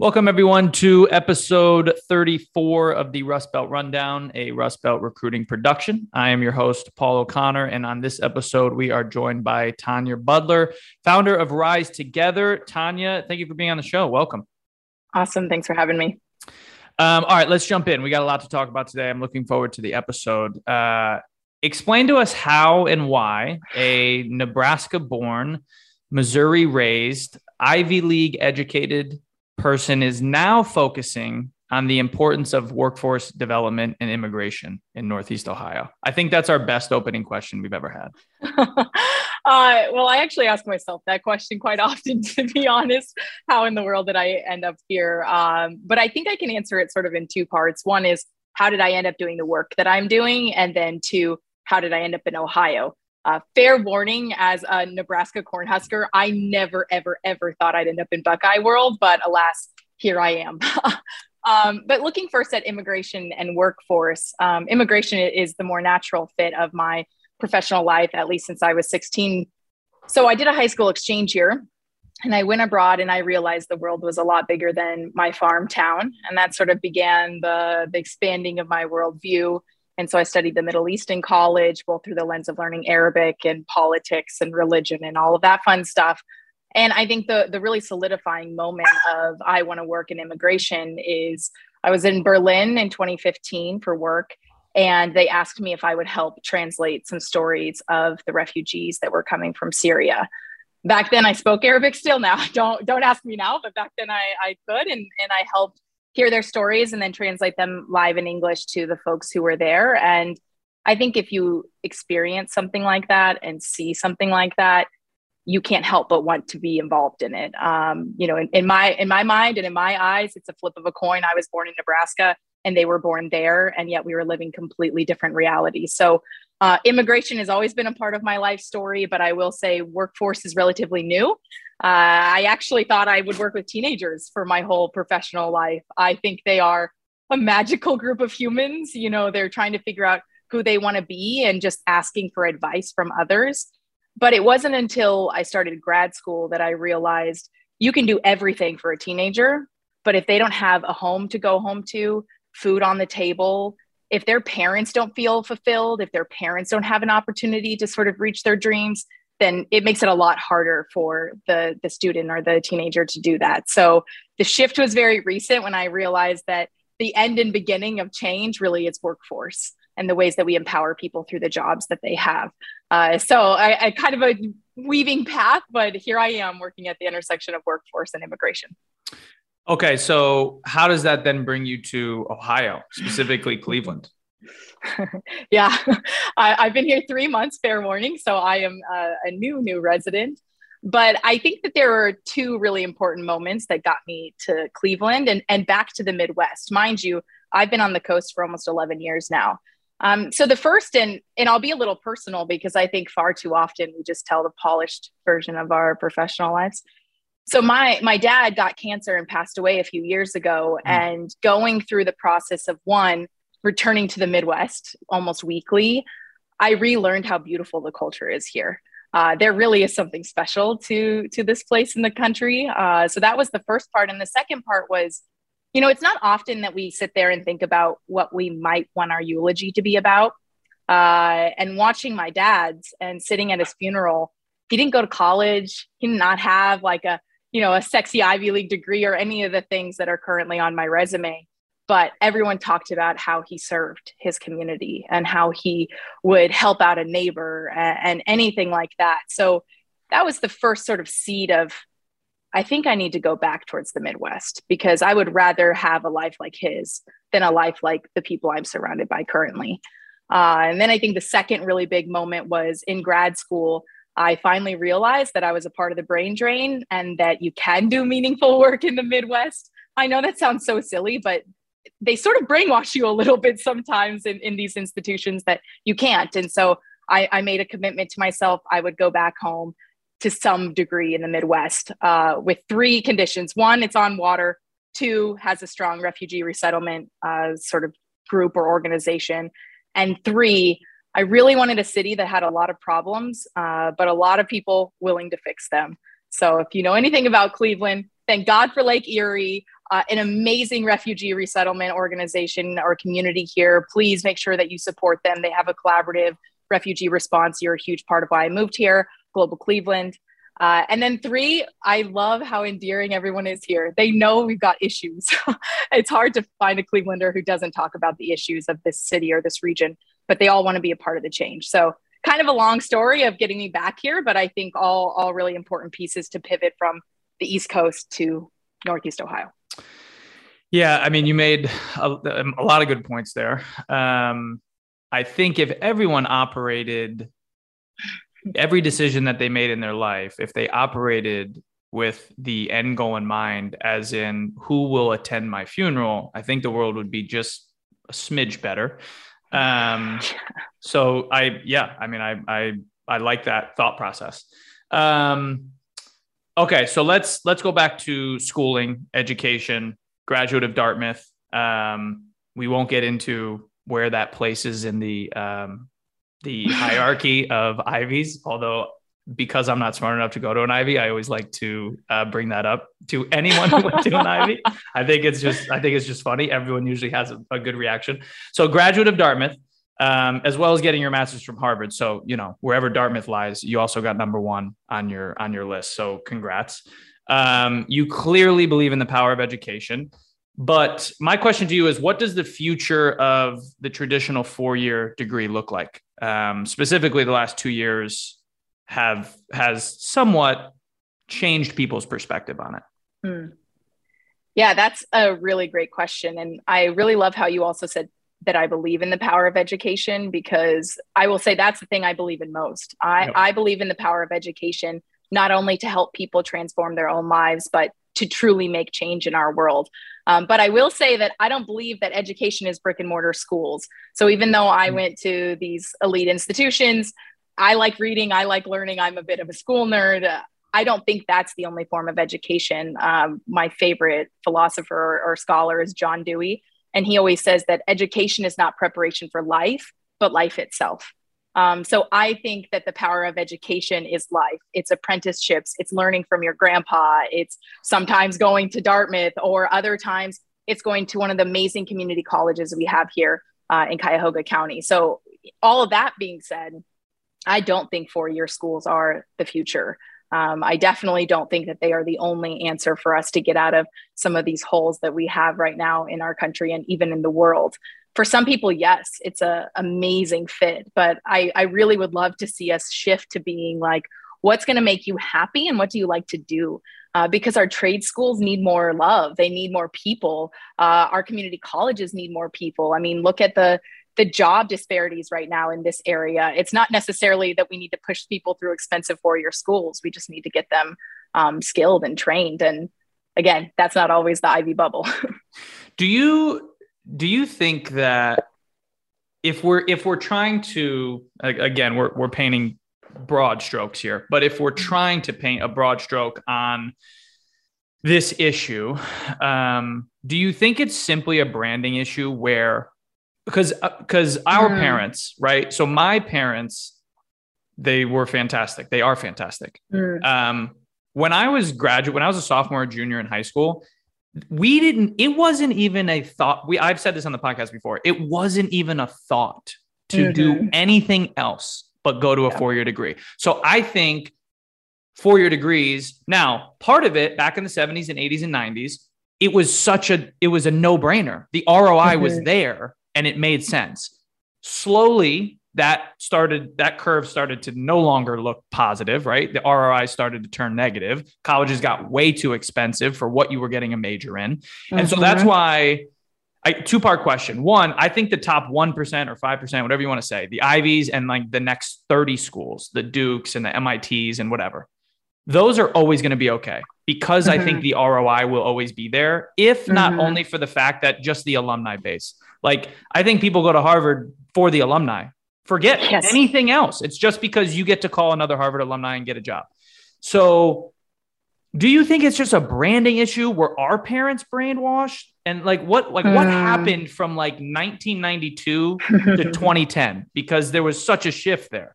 Welcome, everyone, to episode 34 of the Rust Belt Rundown, a Rust Belt recruiting production. I am your host, Paul O'Connor, and on this episode, we are joined by Tanya Budler, founder of Rise Together. Tanya, thank you for being on the show. Welcome. Awesome. Thanks for having me. Um, all right, let's jump in. We got a lot to talk about today. I'm looking forward to the episode. Uh, explain to us how and why a Nebraska born, Missouri raised, Ivy League educated person is now focusing on the importance of workforce development and immigration in Northeast Ohio? I think that's our best opening question we've ever had. uh, well, I actually ask myself that question quite often, to be honest. How in the world did I end up here? Um, but I think I can answer it sort of in two parts. One is, how did I end up doing the work that I'm doing? And then two, how did I end up in Ohio? Uh, fair warning as a Nebraska Cornhusker, I never, ever, ever thought I'd end up in Buckeye world, but alas, here I am. um, but looking first at immigration and workforce, um, immigration is the more natural fit of my professional life, at least since I was 16. So I did a high school exchange year and I went abroad and I realized the world was a lot bigger than my farm town. And that sort of began the, the expanding of my worldview and so I studied the Middle East in college, both through the lens of learning Arabic and politics and religion and all of that fun stuff. And I think the the really solidifying moment of I want to work in immigration is I was in Berlin in 2015 for work and they asked me if I would help translate some stories of the refugees that were coming from Syria. Back then I spoke Arabic still now. Don't don't ask me now, but back then I, I could and, and I helped hear their stories and then translate them live in English to the folks who were there. And I think if you experience something like that and see something like that, you can't help but want to be involved in it. Um, you know, in, in my in my mind and in my eyes, it's a flip of a coin. I was born in Nebraska and they were born there, and yet we were living completely different realities. So uh, immigration has always been a part of my life story, but I will say workforce is relatively new. Uh, I actually thought I would work with teenagers for my whole professional life. I think they are a magical group of humans. You know, they're trying to figure out who they want to be and just asking for advice from others. But it wasn't until I started grad school that I realized you can do everything for a teenager, but if they don't have a home to go home to, food on the table, if their parents don't feel fulfilled, if their parents don't have an opportunity to sort of reach their dreams, then it makes it a lot harder for the the student or the teenager to do that. So the shift was very recent when I realized that the end and beginning of change really is workforce and the ways that we empower people through the jobs that they have. Uh, so I, I kind of a weaving path, but here I am working at the intersection of workforce and immigration. Okay, so how does that then bring you to Ohio, specifically Cleveland? yeah, I, have been here three months, fair warning. So I am uh, a new, new resident. But I think that there are two really important moments that got me to Cleveland and, and back to the Midwest. Mind you, I've been on the coast for almost 11 years now. Um, so the first, and and I'll be a little personal because I think far too often we just tell the polished version of our professional lives so my my dad got cancer and passed away a few years ago mm. and going through the process of one returning to the midwest almost weekly i relearned how beautiful the culture is here. Uh, there really is something special to to this place in the country. Uh, so that was the first part. And the second part was you know it's not often that we sit there and think about what we might want our eulogy to be about. Uh, and watching my dad's and sitting at his funeral he didn't go to college. He did not have like a you know, a sexy Ivy League degree or any of the things that are currently on my resume. But everyone talked about how he served his community and how he would help out a neighbor and, and anything like that. So that was the first sort of seed of, I think I need to go back towards the Midwest because I would rather have a life like his than a life like the people I'm surrounded by currently. Uh, and then I think the second really big moment was in grad school. I finally realized that I was a part of the brain drain and that you can do meaningful work in the Midwest. I know that sounds so silly, but they sort of brainwash you a little bit sometimes in, in these institutions that you can't. And so I, I made a commitment to myself. I would go back home to some degree in the Midwest uh, with three conditions. One, it's on water. Two, has a strong refugee resettlement uh, sort of group or organization. And three, I really wanted a city that had a lot of problems, uh, but a lot of people willing to fix them. So if you know anything about Cleveland, thank God for Lake Erie, uh, an amazing refugee resettlement organization or community here. Please make sure that you support them. They have a collaborative refugee response. You're a huge part of why I moved here, Global Cleveland. Uh, and then three, I love how endearing everyone is here. They know we've got issues. it's hard to find a Clevelander who doesn't talk about the issues of this city or this region, but they all want to be a part of the change. So, kind of a long story of getting me back here, but I think all all really important pieces to pivot from the East Coast to Northeast Ohio. Yeah, I mean, you made a, a lot of good points there. Um, I think if everyone operated every decision that they made in their life, if they operated with the end goal in mind, as in who will attend my funeral, I think the world would be just a smidge better. Um, so I, yeah, I mean, I, I, I like that thought process. Um, okay, so let's let's go back to schooling, education. Graduate of Dartmouth. Um, we won't get into where that places in the um, the hierarchy of Ivies, although because I'm not smart enough to go to an Ivy, I always like to uh, bring that up to anyone who went to an Ivy. I think it's just, I think it's just funny. Everyone usually has a, a good reaction. So, graduate of Dartmouth, um, as well as getting your master's from Harvard. So, you know, wherever Dartmouth lies, you also got number one on your on your list. So, congrats. Um, you clearly believe in the power of education. But my question to you is what does the future of the traditional four year degree look like? Um, specifically, the last two years have has somewhat changed people's perspective on it. Hmm. Yeah, that's a really great question. And I really love how you also said that I believe in the power of education because I will say that's the thing I believe in most. I, yep. I believe in the power of education, not only to help people transform their own lives, but to truly make change in our world. Um, but I will say that I don't believe that education is brick and mortar schools. So even though I mm. went to these elite institutions, I like reading, I like learning, I'm a bit of a school nerd. I don't think that's the only form of education. Um, my favorite philosopher or scholar is John Dewey. And he always says that education is not preparation for life, but life itself. Um, so I think that the power of education is life. It's apprenticeships, it's learning from your grandpa, it's sometimes going to Dartmouth, or other times it's going to one of the amazing community colleges we have here uh, in Cuyahoga County. So, all of that being said, I don't think four year schools are the future. Um, I definitely don't think that they are the only answer for us to get out of some of these holes that we have right now in our country and even in the world for some people, yes, it's a amazing fit. But I, I really would love to see us shift to being like, what's going to make you happy and what do you like to do? Uh, because our trade schools need more love. They need more people. Uh, our community colleges need more people. I mean, look at the the job disparities right now in this area. It's not necessarily that we need to push people through expensive four year schools. We just need to get them um, skilled and trained. And again, that's not always the Ivy bubble. do you do you think that if we're if we're trying to again we're we're painting broad strokes here, but if we're trying to paint a broad stroke on this issue, um, do you think it's simply a branding issue where because because uh, our mm. parents, right? So my parents, they were fantastic. They are fantastic. Mm. Um, when I was graduate, when I was a sophomore, or junior in high school, we didn't it wasn't even a thought we i've said this on the podcast before it wasn't even a thought to mm-hmm. do anything else but go to a yeah. four-year degree so i think four-year degrees now part of it back in the 70s and 80s and 90s it was such a it was a no-brainer the roi mm-hmm. was there and it made sense slowly that started that curve started to no longer look positive right the roi started to turn negative colleges got way too expensive for what you were getting a major in and so that's mm-hmm. why I, two part question one i think the top 1% or 5% whatever you want to say the ivies and like the next 30 schools the dukes and the mits and whatever those are always going to be okay because. I think the ROI will always be there, if not Mhm. only for the fact that just the alumni base. Like, I think people go to Harvard for the alumni. Forget Yes. anything else. It's just because you get to call another Harvard alumni and get a job. So, do you think it's just a branding issue? Were our parents brainwashed? And like, what like what Hmm. happened from like 1992 to 2010? Because there was such a shift there.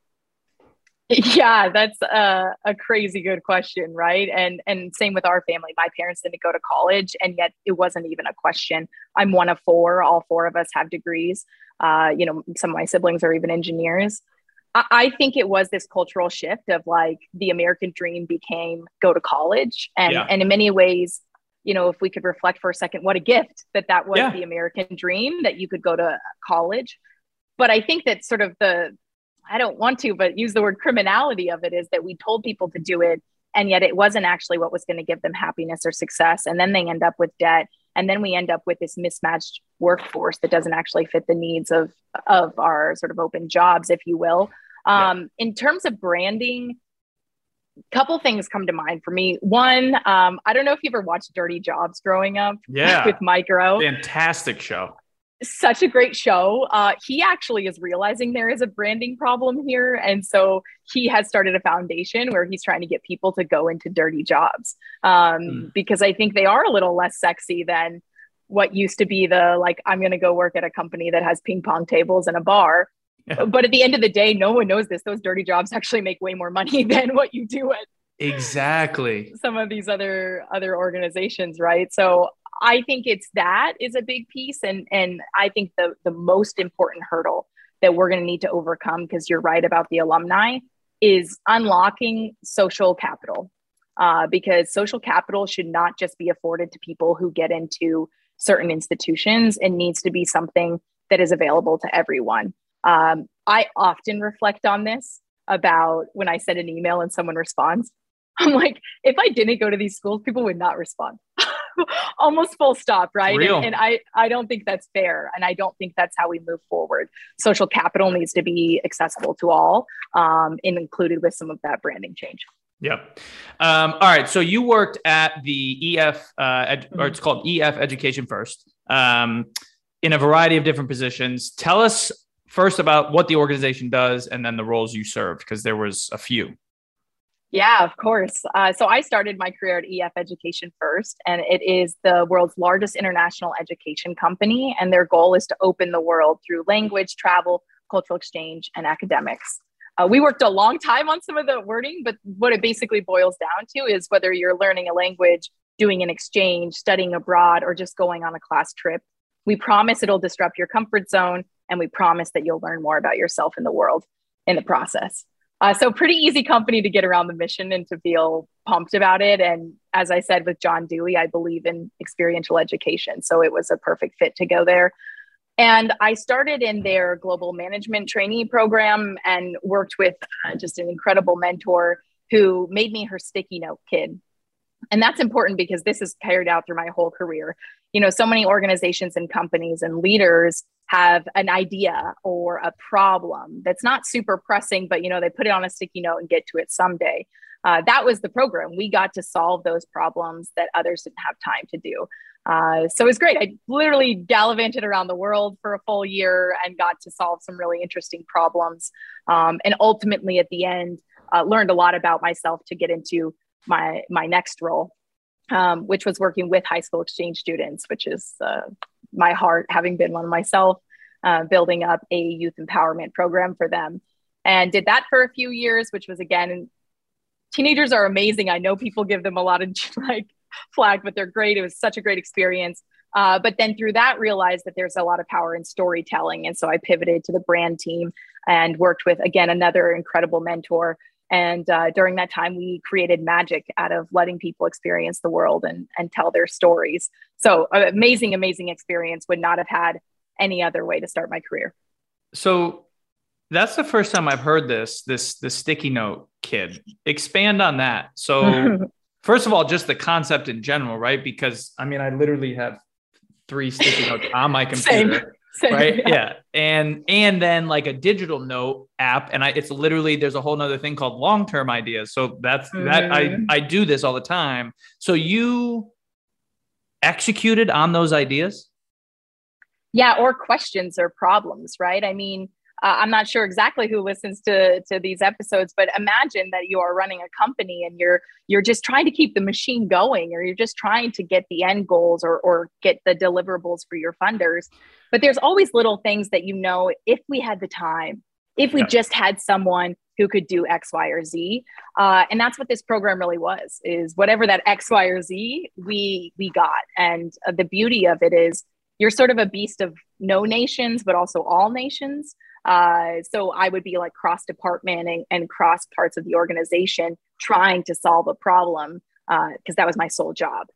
Yeah that's a, a crazy good question right? And and same with our family. My parents didn't go to college and yet it wasn't even a question. I'm one of four. All four of us have degrees. Uh, you know some of my siblings are even engineers. I, I think it was this cultural shift of like the american dream became go to college. And Yeah. and in many ways you know if we could reflect for a second what a gift that that was Yeah. the american dream that you could go to college. But i think that sort of the I don't want to, but use the word criminality of it is that we told people to do it. And yet it wasn't actually what was going to give them happiness or success. And then they end up with debt. And then we end up with this mismatched workforce that doesn't actually fit the needs of, of our sort of open jobs, if you will. Um, In terms of branding, couple things come to mind for me. One, um, I don't know if you ever watched Dirty Jobs growing up Yeah. with Mike Rowe Fantastic show. Such a great show. Uh, he actually is realizing there is a branding problem here. And so he has started a foundation where he's trying to get people to go into dirty jobs um, Mm. because I think they are a little less sexy than what used to be the like, I'm going to go work at a company that has ping pong tables and a bar. Yeah. But at the end of the day, no one knows this. Those dirty jobs actually make way more money than what you do at Exactly. some of these other other organizations right so i think it's that is a big piece and and i think the the most important hurdle that we're going to need to overcome because you're right about the alumni is unlocking social capital. Uh, because social capital should not just be afforded to people who get into certain institutions. And needs to be something that is available to everyone. Um, i often reflect on this about when i send an email and someone responds. I'm like, if I didn't go to these schools, people would not respond. Almost full stop, right? And, and I, I don't think that's fair. And I don't think that's how we move forward. Social capital needs to be accessible to all um, and included with some of that branding change. Yep. Um, all right. So you worked at the EF, uh, ed- or Mhm. it's called EF Education First, um, in a variety of different positions. Tell us first about what the organization does, and then the roles you served, because there was a few. Yeah, of course. Uh, so I started my career at EF Education First, and it is the world's largest international education company. And their goal is to open the world through language, travel, cultural exchange, and academics. Uh, we worked a long time on some of the wording, but what it basically boils down to is whether you're learning a language, doing an exchange, studying abroad, or just going on a class trip, we promise it'll disrupt your comfort zone, and we promise that you'll learn more about yourself and the world in the process. Uh, so pretty easy company to get around the mission and to feel pumped about it. And as I said with John Dewey, I believe in experiential education. So it was a perfect fit to go there. And I started in their global management trainee program and worked with uh, just an incredible mentor who made me her sticky note kid. And that's important because this is carried out through my whole career. You know, so many organizations and companies and leaders have an idea or a problem that's not super pressing, but you know, they put it on a sticky note and get to it someday. Uh, that was the program. We got to solve those problems that others didn't have time to do. Uh, so it was great. I literally gallivanted around the world for a full year and got to solve some really interesting problems. Um, and ultimately, at the end, uh, learned a lot about myself to get into my my next role, um, which was working with high school exchange students, which is uh, my heart, having been one myself, uh, building up a youth empowerment program for them, and did that for a few years, which was again, teenagers are amazing. I know people give them a lot of like flag, but they're great. It was such a great experience. Uh, but then through that, realized that there's a lot of power in storytelling, and so I pivoted to the brand team and worked with again another incredible mentor and uh, during that time, we created magic out of letting people experience the world and, and tell their stories. So, uh, amazing, amazing experience. Would not have had any other way to start my career. So that's the first time I've heard this. This the sticky note kid. Expand on that. So first of all, just the concept in general, right? Because I mean, I literally have three sticky notes on my computer. So, right. Yeah. yeah. And and then like a digital note app. And I it's literally there's a whole nother thing called long-term ideas. So that's mm. that I mm-hmm. I do this all the time. So you executed on those ideas? Yeah, or questions or problems, right? I mean, uh, I'm not sure exactly who listens to to these episodes, but imagine that you are running a company and you're you're just trying to keep the machine going, or you're just trying to get the end goals or or get the deliverables for your funders. But there's always little things that you know if we had the time, if we yeah. just had someone who could do X, Y, or Z, uh, and that's what this program really was. Is whatever that X, Y, or Z we we got, and uh, the beauty of it is you're sort of a beast of no nations, but also all nations. Uh, so I would be like cross department and, and, cross parts of the organization trying to solve a problem because uh, that was my sole job.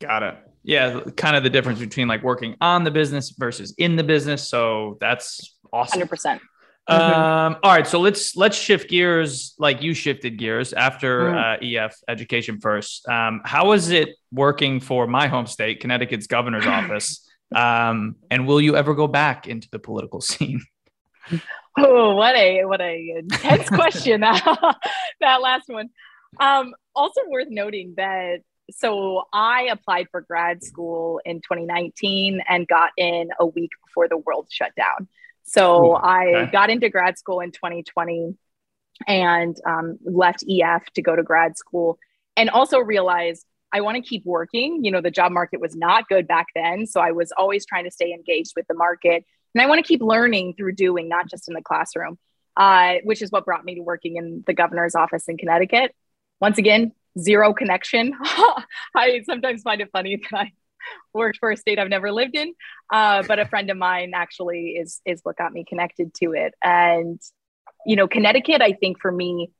Got it. Yeah, kind of the difference between like working on the business versus in the business. So that's awesome. Hundred percent. Um, mm-hmm. all right, so let's let's shift gears like you shifted gears after mm. uh, EF education first. Um, how was it working for my home state, Connecticut's governor's office? Um, and will you ever go back into the political scene? Oh, what a what a intense question that that last one. Um, also worth noting that so I applied for grad school in 2019 and got in a week before the world shut down. So Ooh, okay. I got into grad school in 2020 and um, left EF to go to grad school, and also realized I want to keep working. You know, the job market was not good back then. So I was always trying to stay engaged with the market. And I want to keep learning through doing, not just in the classroom, uh, which is what brought me to working in the governor's office in Connecticut. Once again, zero connection. I sometimes find it funny that I worked for a state I've never lived in, uh, but a friend of mine actually is is what got me connected to it. And you know, Connecticut, I think for me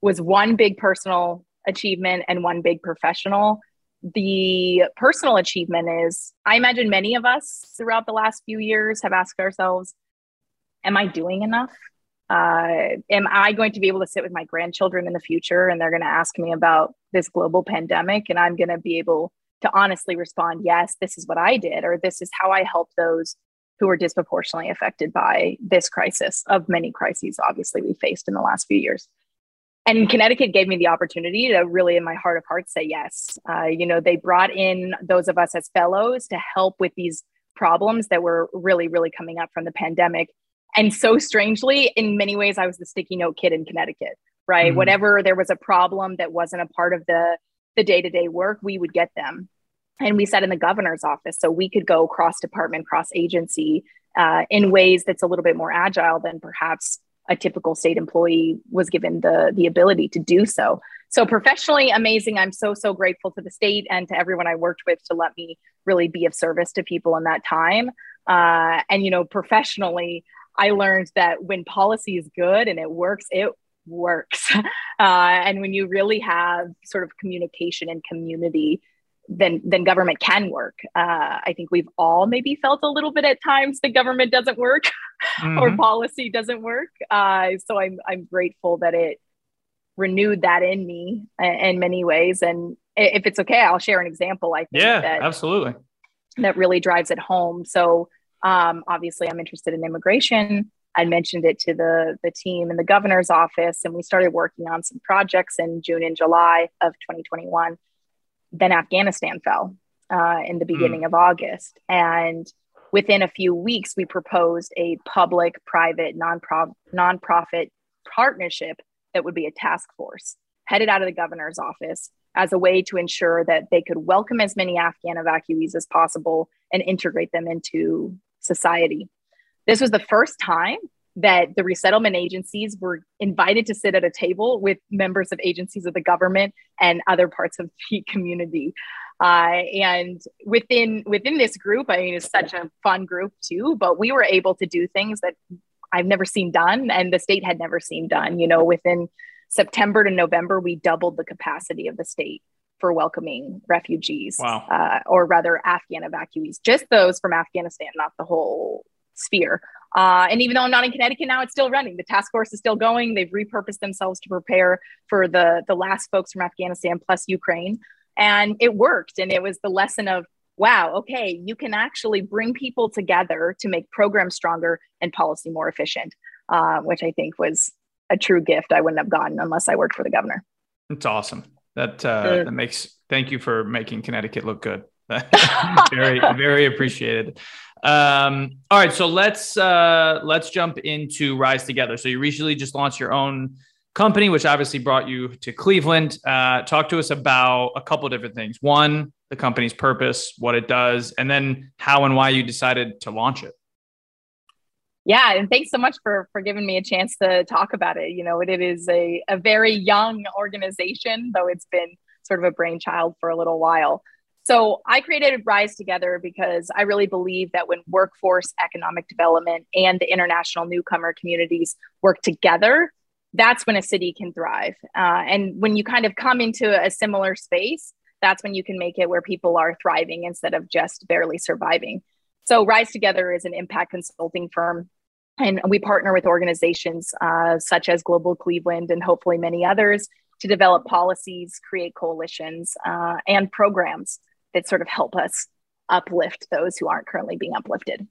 was one big personal achievement and one big professional. The personal achievement is I imagine many of us throughout the last few years have asked ourselves, Am I doing enough? Uh, am I going to be able to sit with my grandchildren in the future and they're going to ask me about this global pandemic? And I'm going to be able to honestly respond, Yes, this is what I did, or this is how I helped those who were disproportionately affected by this crisis of many crises, obviously, we faced in the last few years and Connecticut gave me the opportunity to really, in my heart of hearts, say yes. Uh, you know, they brought in those of us as fellows to help with these problems that were really, really coming up from the pandemic. And so strangely, in many ways, I was the sticky note kid in Connecticut, right? Mm-hmm. Whatever there was a problem that wasn't a part of the the day to day work, we would get them. And we sat in the governor's office, so we could go cross department, cross agency uh, in ways that's a little bit more agile than perhaps a typical state employee was given the the ability to do so. So professionally amazing. I'm so so grateful to the state and to everyone i worked with to let me really be of service to people in that time. Uh, and you know professionally i learned that when policy is good and it works it works. Uh, and when you really have sort of communication and community then then government can work. Uh, I think we've all maybe felt a little bit at times the government doesn't work mm-hmm. or policy doesn't work. Uh, so I'm I'm grateful that it renewed that in me in many ways. And if it's okay, I'll share an example. I think yeah, that, absolutely. That really drives it home. So um, obviously, I'm interested in immigration. I mentioned it to the the team in the governor's office, and we started working on some projects in June and July of 2021 then Afghanistan fell uh, in the hmm. beginning mm. of August. And within a few weeks, we proposed a public private non-pro- nonprofit partnership that would be a task force headed out of the governor's office as a way to ensure that they could welcome as many Afghan evacuees as possible and integrate them into society. This was the first time that the resettlement agencies were invited to sit at a table with members of agencies of the government and other parts of the community. Uh, and within within this group, I mean, it's such a fun group too. But we were able to do things that I've never seen done, and the state had never seen done. You know, within September to November, we doubled the capacity of the state for welcoming refugees, wow. uh, or rather Afghan evacuees, just those from Afghanistan, not the whole sphere. Uh, and even though I'm not in Connecticut now, it's still running. The task force is still going. They've repurposed themselves to prepare for the, the last folks from Afghanistan plus Ukraine. And it worked. And it was the lesson of wow, okay, you can actually bring people together to make programs stronger and policy more efficient, uh, which I think was a true gift I wouldn't have gotten unless I worked for the governor. It's awesome. That uh, that makes. Thank you for making Connecticut look good. very very appreciated. Um, all right, so let's uh, let's jump into Rise Together. So you recently just launched your own company, which obviously brought you to Cleveland. Uh, talk to us about a couple different things. One, the company's purpose, what it does, and then how and why you decided to launch it. Yeah, and thanks so much for for giving me a chance to talk about it. You know, it, it is a, a very young organization, though it's been sort of a brainchild for a little while. So I created Rise Together because I really believe that when workforce, economic development, and the international newcomer communities work together, that's when a city can thrive. Uh, and when you kind of come into a similar space, that's when you can make it where people are thriving instead of just barely surviving. So Rise Together is an impact consulting firm. And we partner with organizations uh, such as Global Cleveland and hopefully many others to develop policies, create coalitions, uh, and programs that sort of help us uplift those who aren't currently being uplifted.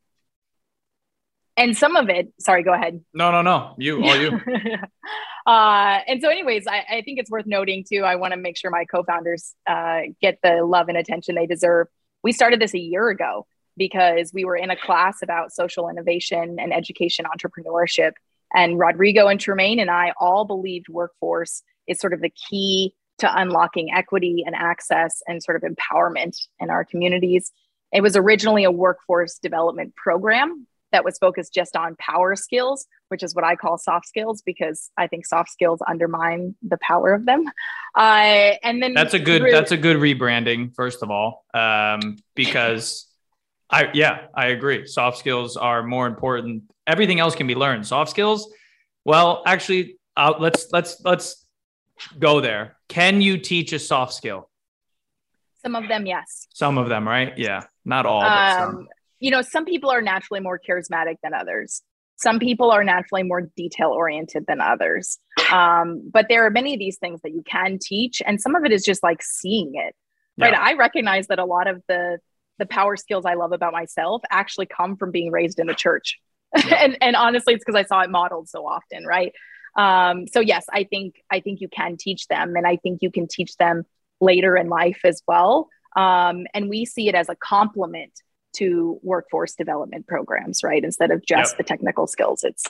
And some of it, sorry, go ahead. No, no, no. You, all you. uh, and so, anyways, I, I, think it's worth noting too. I want to make sure my co founders uh, get the love and attention they deserve. We started this a year ago because we were in a class about social innovation and education entrepreneurship. And Rodrigo and Tremaine and I all believed workforce is sort of the key to unlocking equity and access and sort of empowerment in our communities. It was originally a workforce development program that was focused just on power skills, which is what I call soft skills because I think soft skills undermine the power of them. Uh, and then that's a good that's a good rebranding, first of all, um, because I yeah I agree. Soft skills are more important. Everything else can be learned. Soft skills, well, actually, uh, let's let's let's go there. Can you teach a soft skill? Some of them, yes. Some of them, right? Yeah, not all. Um, you know, some people are naturally more charismatic than others. Some people are naturally more detail oriented than others. Um, but there are many of these things that you can teach, and some of it is just like seeing it. Right. Yeah. I recognize that a lot of the the power skills I love about myself actually come from being raised in the church. Yeah. and and honestly, it's because I saw it modeled so often, right? Um, so yes i think i think you can teach them and i think you can teach them later in life as well. Um, and we see it as a complement to workforce development programs right? Instead of just yep. the technical skills it's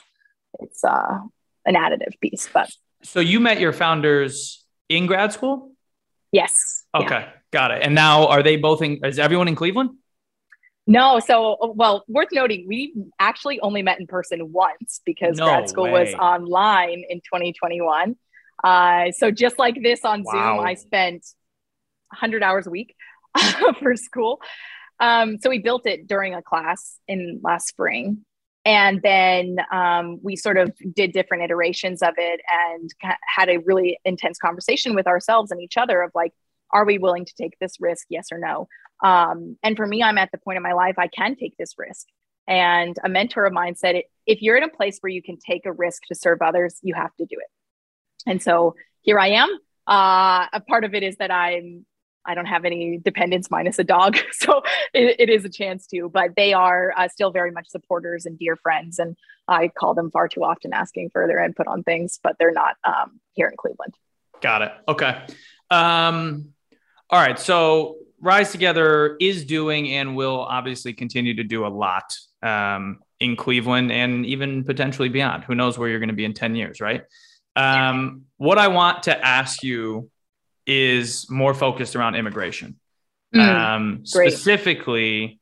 it's uh, an additive piece but so you met your founders in grad school? Yes. Okay yeah. got it. And now are they both in is everyone in cleveland no, so well, worth noting, we actually only met in person once because no grad school way. was online in 2021. Uh, so just like this on wow. Zoom, I spent 100 hours a week for school. Um, so we built it during a class in last spring. And then um, we sort of did different iterations of it and had a really intense conversation with ourselves and each other of like, are we willing to take this risk? Yes or no? Um, and for me, I'm at the point in my life I can take this risk. And a mentor of mine said, if you're in a place where you can take a risk to serve others, you have to do it. And so here I am. Uh, a part of it is that I'm I don't have any dependents minus a dog, so it, it is a chance to. But they are uh, still very much supporters and dear friends, and I call them far too often asking for their input on things, but they're not um, here in Cleveland. Got it. Okay. Um, all right. So Rise Together is doing and will obviously continue to do a lot um, in Cleveland and even potentially beyond. Who knows where you're going to be in 10 years, right? Um, what I want to ask you is more focused around immigration, mm, um, specifically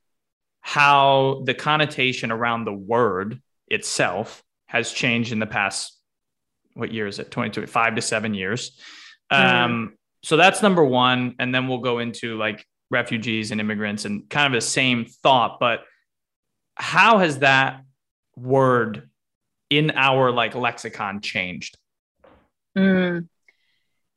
how the connotation around the word itself has changed in the past, what year is it? 22, five to seven years. Mm so that's number one. And then we'll go into like refugees and immigrants and kind of the same thought. But how has that word in our like lexicon changed? Mm.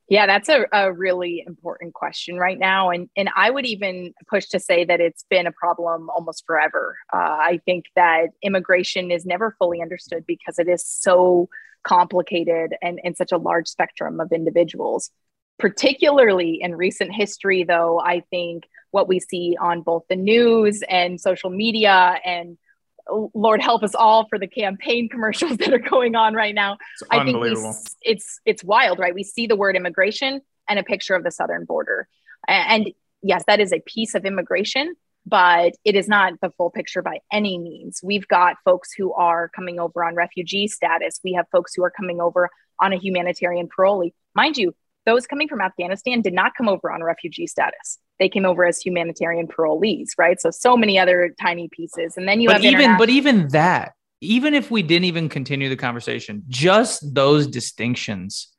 Yeah, that's a, a really important question right now. And, and I would even push to say that it's been a problem almost forever. Uh, I think that immigration is never fully understood because it is so complicated and, and such a large spectrum of individuals particularly in recent history, though, I think what we see on both the news and social media and uh, Lord help us all for the campaign commercials that are going on right now. I think we, it's it's wild, right? We see the word immigration and a picture of the southern border. And yes, that is a piece of immigration, but it is not the full picture by any means. We've got folks who are coming over on refugee status. We have folks who are coming over on a humanitarian parole. Mind you, those coming from Afghanistan did not come over on refugee status. They came over as humanitarian parolees, right? So so many other tiny pieces. And then you but have even but even that, even if we didn't even continue the conversation, just those distinctions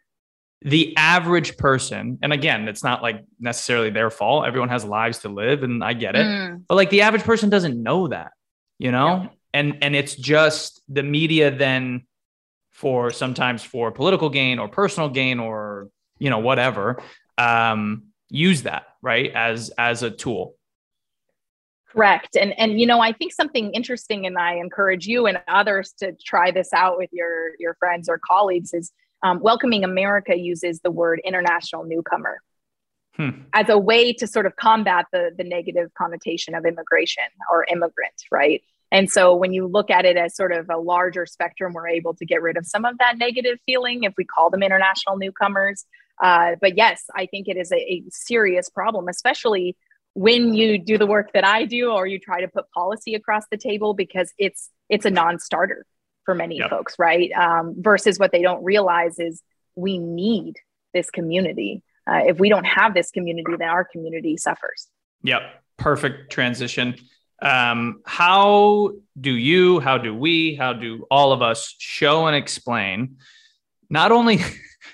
the average person, and again, it's not like necessarily their fault. Everyone has lives to live, and I get it. Mm. But like the average person doesn't know that, you know? Yeah. And and it's just the media then for sometimes for political gain or personal gain or you know, whatever, um, use that, right? As as a tool. Correct. And and you know, I think something interesting and I encourage you and others to try this out with your your friends or colleagues is um, Welcoming America uses the word international newcomer hmm. as a way to sort of combat the, the negative connotation of immigration or immigrant, right? And so when you look at it as sort of a larger spectrum, we're able to get rid of some of that negative feeling if we call them international newcomers. Uh, but yes, I think it is a, a serious problem, especially when you do the work that I do or you try to put policy across the table because it's it's a non-starter for many yep. folks, right? Um, versus what they don't realize is we need this community. Uh, if we don't have this community, then our community suffers. Yep. Perfect transition. Um, how do you, how do we, how do all of us show and explain not only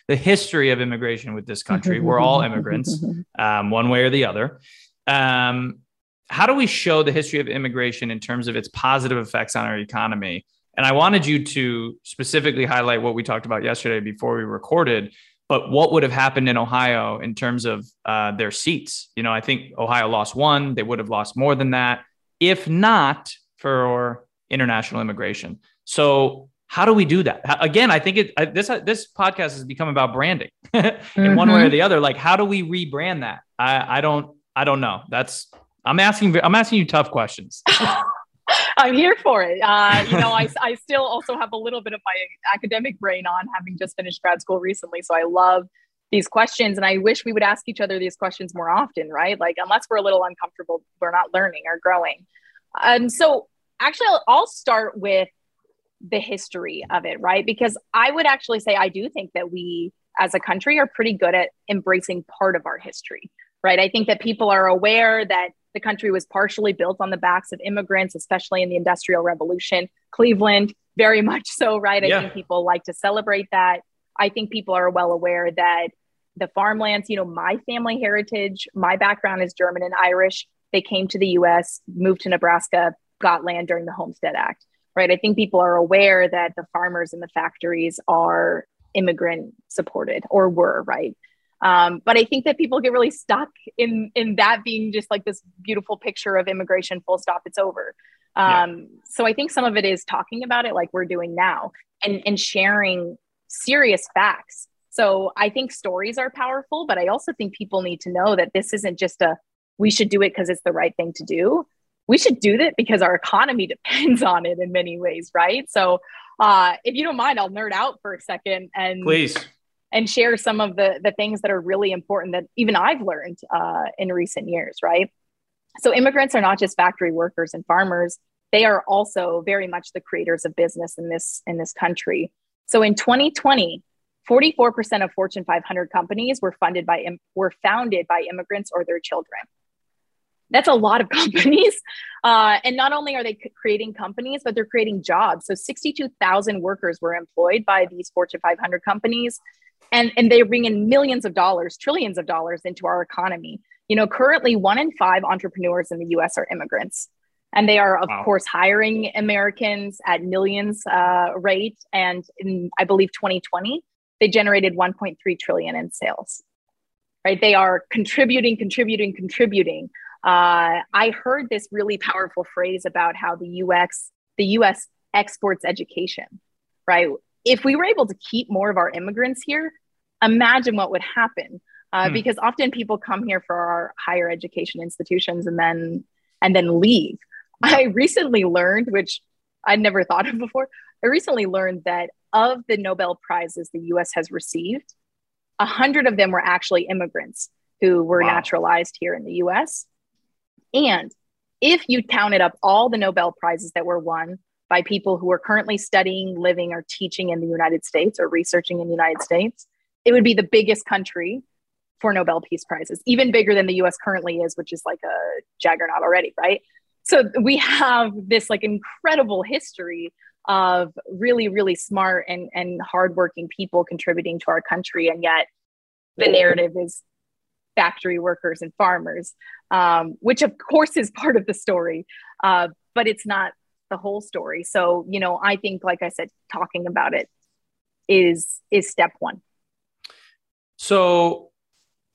the history of immigration with this country, we're all immigrants, um, one way or the other. Um, how do we show the history of immigration in terms of its positive effects on our economy and I wanted you to specifically highlight what we talked about yesterday before we recorded, but what would have happened in Ohio in terms of uh, their seats? You know, I think Ohio lost one, they would have lost more than that, if not for international immigration. So, how do we do that? Again, I think it this this podcast has become about branding in mm-hmm. one way or mm-hmm. the other. Like, how do we rebrand that? I, I don't I don't know. That's I'm asking I'm asking you tough questions. I'm here for it. Uh, you know, I, I still also have a little bit of my academic brain on having just finished grad school recently. So I love these questions and I wish we would ask each other these questions more often, right? Like, unless we're a little uncomfortable, we're not learning or growing. And so, actually, I'll, I'll start with the history of it, right? Because I would actually say I do think that we as a country are pretty good at embracing part of our history, right? I think that people are aware that the country was partially built on the backs of immigrants, especially in the Industrial Revolution. Cleveland, very much so, right? I yeah. think people like to celebrate that. I think people are well aware that the farmlands, you know, my family heritage, my background is German and Irish. They came to the US, moved to Nebraska, got land during the Homestead Act, right? I think people are aware that the farmers and the factories are immigrant supported or were, right? Um, but I think that people get really stuck in in that being just like this beautiful picture of immigration. Full stop. It's over. Um, yeah. So I think some of it is talking about it like we're doing now and and sharing serious facts. So I think stories are powerful, but I also think people need to know that this isn't just a we should do it because it's the right thing to do. We should do that because our economy depends on it in many ways, right? So uh, if you don't mind, I'll nerd out for a second and please and share some of the the things that are really important that even I've learned uh, in recent years, right? So immigrants are not just factory workers and farmers; they are also very much the creators of business in this in this country. So in 2020, 44% of Fortune 500 companies were funded by were founded by immigrants or their children. That's a lot of companies. Uh, and not only are they creating companies, but they're creating jobs. So 62,000 workers were employed by these Fortune 500 companies and and they bring in millions of dollars trillions of dollars into our economy you know currently one in five entrepreneurs in the us are immigrants and they are of wow. course hiring americans at millions uh, rate and in i believe 2020 they generated 1.3 trillion in sales right they are contributing contributing contributing uh, i heard this really powerful phrase about how the ux the us exports education right if we were able to keep more of our immigrants here, imagine what would happen. uh, hmm. because often people come here for our higher education institutions and then and then leave. I recently learned, which I'd never thought of before. I recently learned that of the Nobel prizes the U.S. has received, a hundred of them were actually immigrants who were wow. naturalized here in the US. And if you counted up all the Nobel Prizes that were won by people who are currently studying, living, or teaching in the United States or researching in the United States, it would be the biggest country for Nobel Peace Prizes, even bigger than the US currently is, which is like a juggernaut already, right? So we have this like incredible history of really, really smart and, and hardworking people contributing to our country. And yet the narrative is factory workers and farmers, um, which of course is part of the story, uh, but it's not the whole story. So, you know, I think, like I said, talking about it is is step one. So,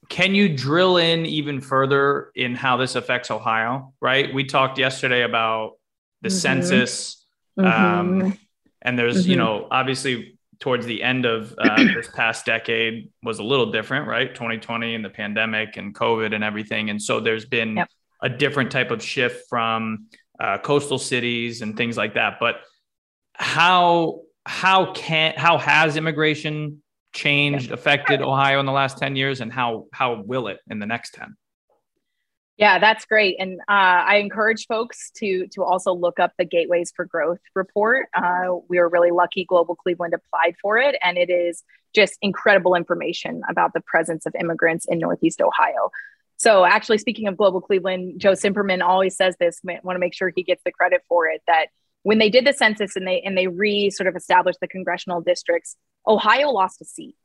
can you drill in even further in how this affects Ohio? Right, we talked yesterday about the mm-hmm. census, um, mm-hmm. and there's mm-hmm. you know obviously towards the end of uh, this past decade was a little different, right? 2020 and the pandemic and COVID and everything. And so there's been yep. a different type of shift from uh, coastal cities and things like that. But how how can how has immigration changed, affected Ohio in the last 10 years, and how how will it in the next 10? Yeah, that's great, and uh, I encourage folks to to also look up the Gateways for Growth report. Uh, we were really lucky; Global Cleveland applied for it, and it is just incredible information about the presence of immigrants in Northeast Ohio. So, actually, speaking of Global Cleveland, Joe Cimperman always says this. Want to make sure he gets the credit for it. That when they did the census and they and they re sort of established the congressional districts, Ohio lost a seat.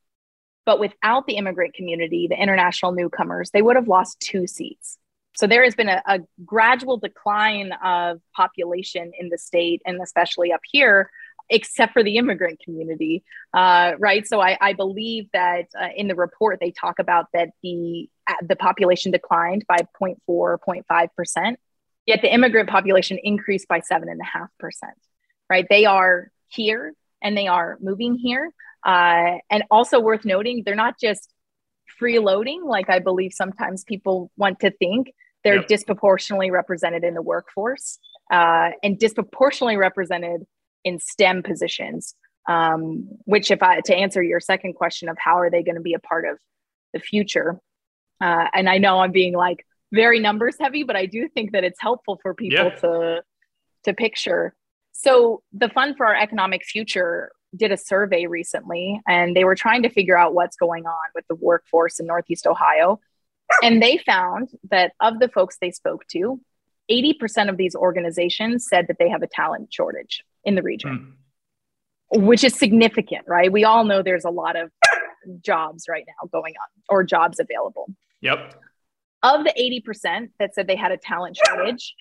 But without the immigrant community, the international newcomers, they would have lost two seats. So there has been a, a gradual decline of population in the state, and especially up here, except for the immigrant community, uh, right? So I, I believe that uh, in the report they talk about that the uh, the population declined by 0.4, 0.5 percent, yet the immigrant population increased by seven and a half percent. Right? They are here and they are moving here, uh, and also worth noting, they're not just freeloading like I believe sometimes people want to think. They're yep. disproportionately represented in the workforce uh, and disproportionately represented in STEM positions. Um, which, if I to answer your second question of how are they going to be a part of the future, uh, and I know I'm being like very numbers heavy, but I do think that it's helpful for people yeah. to to picture. So the Fund for Our Economic Future did a survey recently, and they were trying to figure out what's going on with the workforce in Northeast Ohio and they found that of the folks they spoke to, 80% of these organizations said that they have a talent shortage in the region, mm. which is significant, right? We all know there's a lot of jobs right now going on or jobs available. Yep. Of the 80% that said they had a talent shortage,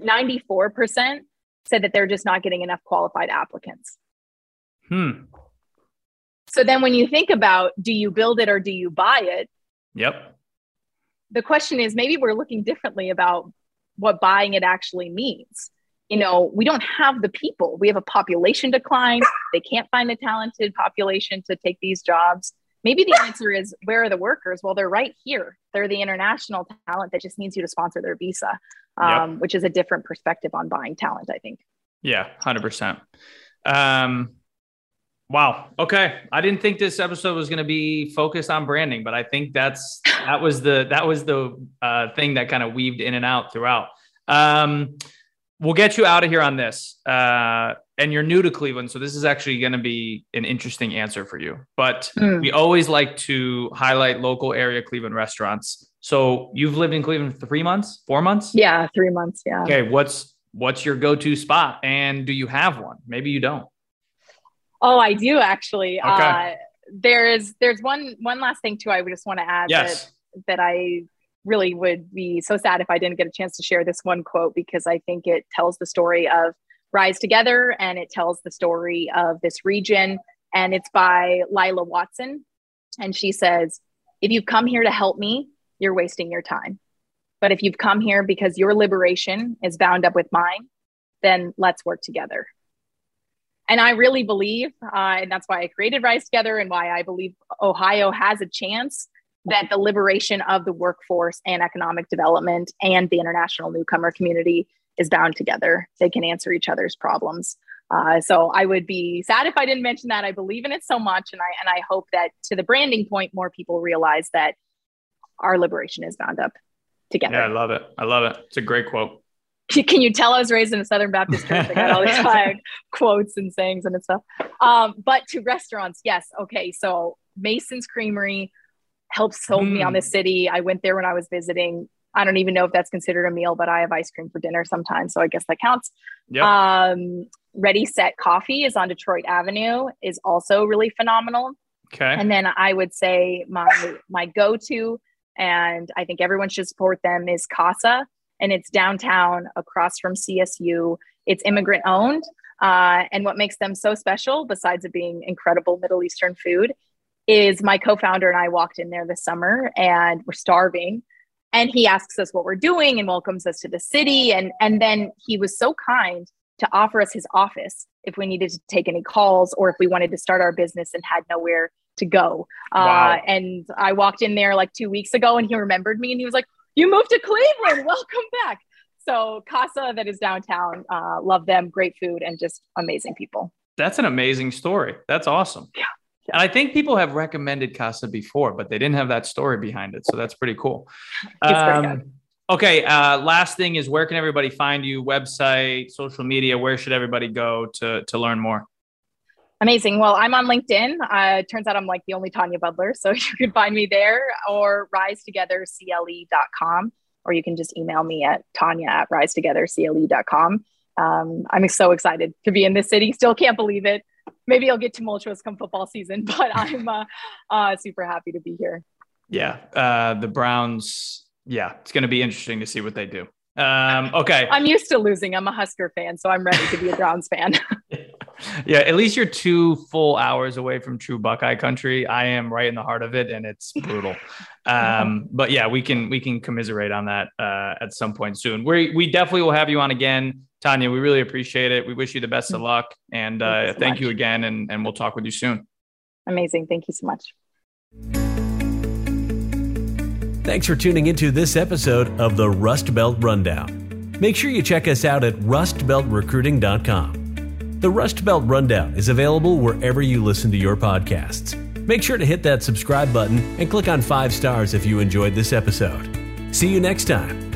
94% said that they're just not getting enough qualified applicants. Hmm. So then when you think about do you build it or do you buy it? Yep the question is maybe we're looking differently about what buying it actually means. You know, we don't have the people. We have a population decline. They can't find the talented population to take these jobs. Maybe the answer is where are the workers? Well, they're right here. They're the international talent that just needs you to sponsor their visa, um, yep. which is a different perspective on buying talent, I think. Yeah, 100%. Um, Wow. Okay. I didn't think this episode was going to be focused on branding, but I think that's that was the that was the uh, thing that kind of weaved in and out throughout. Um, we'll get you out of here on this. Uh, and you're new to Cleveland, so this is actually going to be an interesting answer for you. But mm. we always like to highlight local area Cleveland restaurants. So you've lived in Cleveland for three months, four months? Yeah, three months. Yeah. Okay. What's what's your go-to spot, and do you have one? Maybe you don't. Oh, I do actually. Okay. Uh, there is there's one one last thing too. I would just want to add yes. that that I really would be so sad if I didn't get a chance to share this one quote because I think it tells the story of Rise Together and it tells the story of this region. And it's by Lilla Watson. And she says, If you've come here to help me, you're wasting your time. But if you've come here because your liberation is bound up with mine, then let's work together and I really believe, uh, and that's why I created Rise Together and why I believe Ohio has a chance that the liberation of the workforce and economic development and the international newcomer community is bound together. They can answer each other's problems. Uh, so I would be sad if I didn't mention that. I believe in it so much, and I and I hope that to the branding point, more people realize that our liberation is bound up together. Yeah, I love it. I love it. It's a great quote. Can you tell I was raised in a Southern Baptist church? I got all these quotes and sayings and stuff. Um, but to restaurants, yes. Okay, so Mason's Creamery helped sold mm. me on the mm. city. I went there when I was visiting. I don't even know if that's considered a meal, but I have ice cream for dinner sometimes, so I guess that counts. Yep. Um, Ready Set Coffee is on Detroit Avenue, is also really phenomenal. Okay. And then I would say my my go to, and I think everyone should support them is Cassa, and it's downtown across from CSU. It's immigrant owned, uh, and what makes them so special, besides it being incredible Middle Eastern food, is my co-founder and I walked in there this summer, and we're starving and he asks us what we're doing and welcomes us to the city and and then he was so kind to offer us his office if we needed to take any calls or if we wanted to start our business and had nowhere to go. Uh, wow. Uh, and I walked in there like two weeks ago and he remembered me and he was like, You moved to Cleveland. Welcome back. So, Cassa, that is downtown, uh, love them, great food, and just amazing people. That's an amazing story. That's awesome. Yeah. yeah. And I think people have recommended Cassa before, but they didn't have that story behind it. So that's pretty cool. Um, Okay. Uh, last thing is where can everybody find you? Website, social media. Where should everybody go to to learn more? Amazing. Well, I'm on LinkedIn. Uh, turns out I'm like the only Tanya Budler, so you can find me there or risetogethercle.com, or you can just email me at Tanya at risetogethercle.com. Um, I'm so excited to be in this city. Still can't believe it. Maybe I'll get tumultuous come football season, but I'm uh, uh, super happy to be here. Yeah, uh, the Browns yeah, it's going to be interesting to see what they do. Um, okay. I'm used to losing. I'm a Husker fan, so I'm ready to be a Browns fan. yeah, at least you're two full hours away from true Buckeye country. I am right in the heart of it, and it's brutal. Um, but yeah, we can we can commiserate on that uh, at some point soon. We we definitely will have you on again, Tanya. We really appreciate it. We wish you the best of luck, and uh, thank, you, so thank you again, and and we'll talk with you soon. Amazing. Thank you so much. Thanks for tuning into this episode of the Rust Belt Rundown. Make sure you check us out at rustbeltrecruiting.com. The Rust Belt Rundown is available wherever you listen to your podcasts. Make sure to hit that subscribe button and click on five stars if you enjoyed this episode. See you next time.